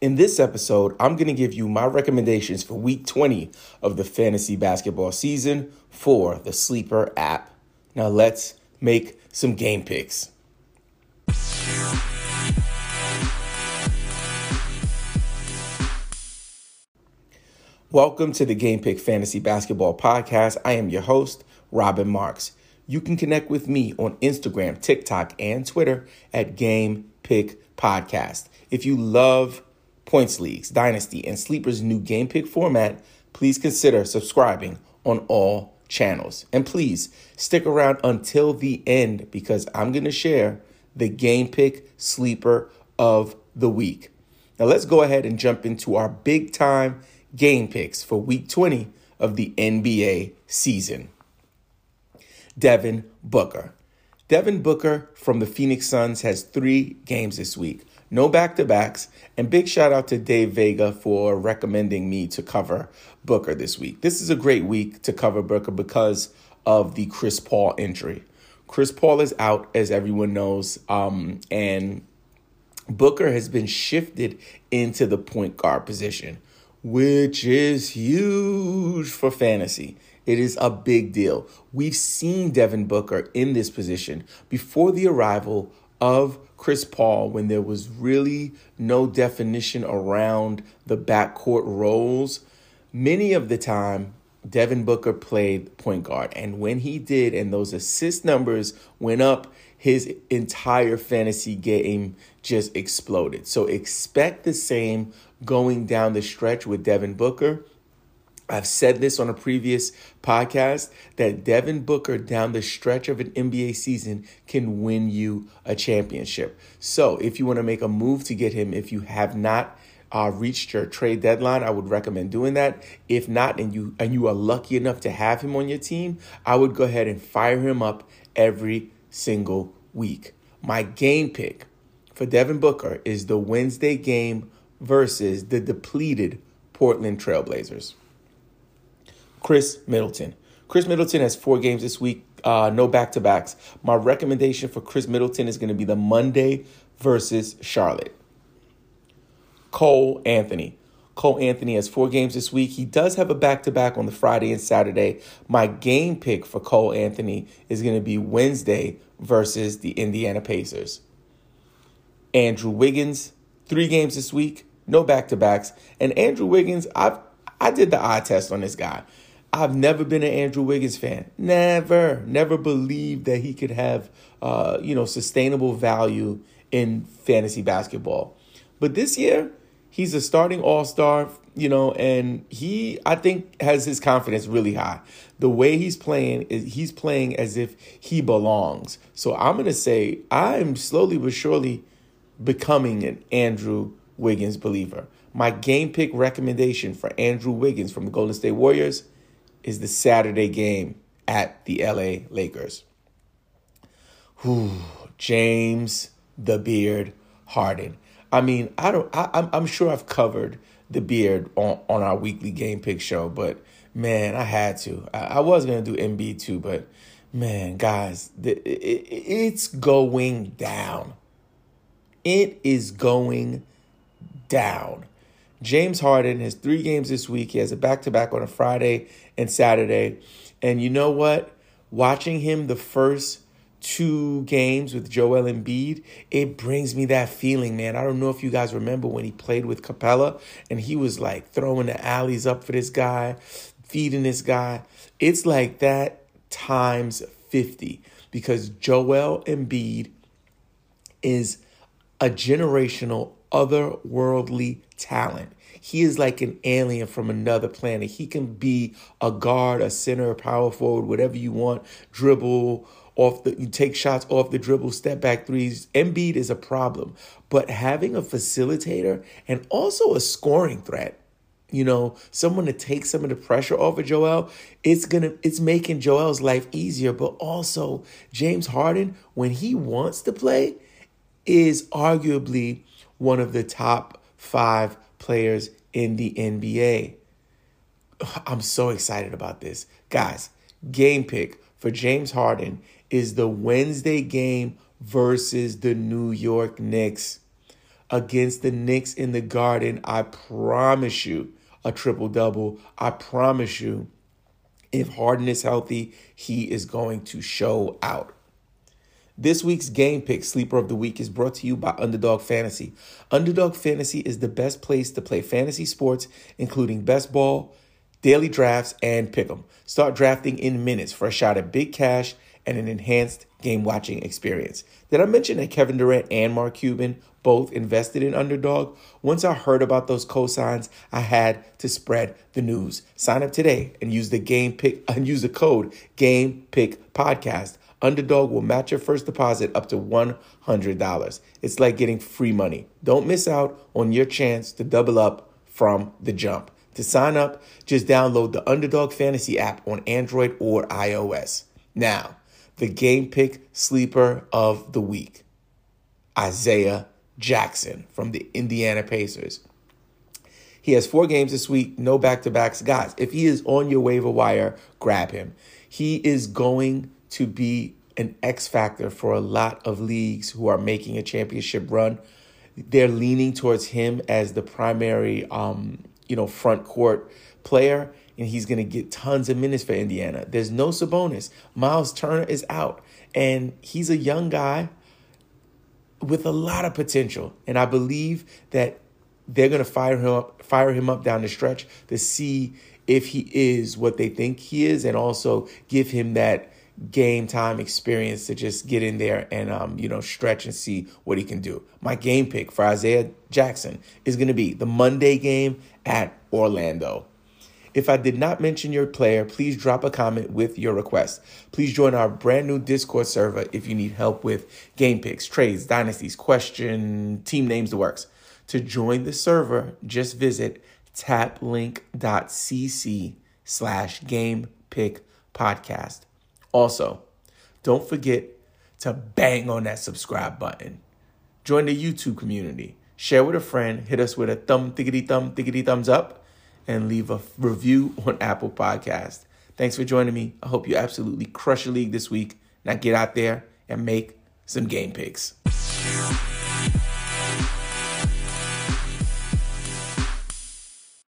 In this episode, I'm going to give you my recommendations for week 20 of the fantasy basketball season for the Sleeper app. Now, let's make some game picks. Welcome to the Game Pick Fantasy Basketball Podcast. I am your host, Robbin Marx. You can connect with me on Instagram, TikTok, and Twitter at Game Pick Podcast. If you love points leagues, dynasty, and sleepers new game pick format, please consider subscribing on all channels. And please stick around until the end because I'm going to share the game pick sleeper of the week. Now let's go ahead and jump into our big time game picks for week 20 of the NBA season. Devin Booker. Devin Booker from the Phoenix Suns has three games this week. No back to backs. And big shout out to Dave Vega for recommending me to cover Booker this week. This is a great week to cover Booker because of the Chris Paul injury. Chris Paul is out, as everyone knows, um, and Booker has been shifted into the point guard position, which is huge for fantasy. It is a big deal. We've seen Devin Booker in this position before the arrival of Chris Paul when there was really no definition around the backcourt roles. Many of the time, Devin Booker played point guard. And when he did, and those assist numbers went up, his entire fantasy game just exploded. So expect the same going down the stretch with Devin Booker. I've said this on a previous podcast that Devin Booker down the stretch of an NBA season can win you a championship. So, if you want to make a move to get him, if you have not uh, reached your trade deadline, I would recommend doing that. If not, and you and you are lucky enough to have him on your team, I would go ahead and fire him up every single week. My game pick for Devin Booker is the Wednesday game versus the depleted Portland Trailblazers. Khris Middleton. Khris Middleton has four games this week, uh, no back to backs. My recommendation for Khris Middleton is going to be the Monday versus Charlotte. Cole Anthony. Cole Anthony has four games this week. He does have a back to back on the Friday and Saturday. My game pick for Cole Anthony is going to be Wednesday versus the Indiana Pacers. Andrew Wiggins, three games this week, no back to backs. And Andrew Wiggins, I've I did the eye test on this guy. I've never been an Andrew Wiggins fan. Never, never believed that he could have, uh, you know, sustainable value in fantasy basketball. But this year, he's a starting all star, you know, and he, I think, has his confidence really high. The way he's playing is he's playing as if he belongs. So I'm going to say I'm slowly but surely becoming an Andrew Wiggins believer. My game pick recommendation for Andrew Wiggins from the Golden State Warriors is the Saturday game at the LA Lakers. Whew, James the Beard Harden. I mean, I don't. I, I'm I'm sure I've covered the beard on on our weekly game pick show, but man, I had to. I, I was gonna do Embiid too, but man, guys, the, it, it's going down. It is going down. James Harden has three games this week. He has a back to back on a Friday and Saturday. And you know what? Watching him the first two games with Joel Embiid, it brings me that feeling, man. I don't know if you guys remember when he played with Capela and he was like throwing the alleys up for this guy, feeding this guy. It's like that times 50 because Joel Embiid is a generational otherworldly talent. He is like an alien from another planet. He can be a guard, a center, a power forward, whatever you want, dribble, off the you take shots off the dribble, step back threes. Embiid is a problem, but having a facilitator and also a scoring threat, you know, someone to take some of the pressure off of Joel, it's gonna it's making Joel's life easier. But also James Harden, when he wants to play, is arguably one of the top five players in the NBA. I'm so excited about this. Guys, game pick for James Harden is the Wednesday game versus the New York Knicks. Against the Knicks in the Garden, I promise you a triple double. I promise you, if Harden is healthy, he is going to show out. This week's game pick, Sleeper of the Week, is brought to you by Underdog Fantasy. Underdog Fantasy is the best place to play fantasy sports, including best ball, daily drafts, and pick 'em. Start drafting in minutes for a shot at big cash and an enhanced game watching experience. Did I mention that Kevin Durant and Mark Cuban both invested in Underdog? Once I heard about those cosigns, I had to spread the news. Sign up today and use the game pick and use the code Game Pick Podcast. Underdog will match your first deposit up to $100. It's like getting free money. Don't miss out on your chance to double up from the jump. To sign up, just download the Underdog Fantasy app on Android or iOS. Now, the game pick sleeper of the week Isaiah Jackson from the Indiana Pacers. He has four games this week, no back to backs. Guys, if he is on your waiver wire, grab him. He is going to be an X factor for a lot of leagues who are making a championship run. They're leaning towards him as the primary, um, you know, front court player, and he's going to get tons of minutes for Indiana. There's no Sabonis. Miles Turner is out, and he's a young guy with a lot of potential, and I believe that they're going to fire him up, fire him up down the stretch to see if he is what they think he is, and also give him that game time experience to just get in there and um, you know stretch and see what he can do. My game pick for Isaiah Jackson is going to be the Monday game at Orlando. If I did not mention your player, please drop a comment with your request. Please join our brand new Discord server if you need help with game picks, trades, dynasties, question, team names, the works. To join the server, just visit taplink.cc slash game pick podcast. Also, don't forget to bang on that subscribe button. Join the YouTube community. Share with a friend. Hit us with a thumb, thiggity thumb, thiggity thumbs up, and leave a review on Apple Podcast. Thanks for joining me. I hope you absolutely crush your league this week. Now get out there and make some game picks.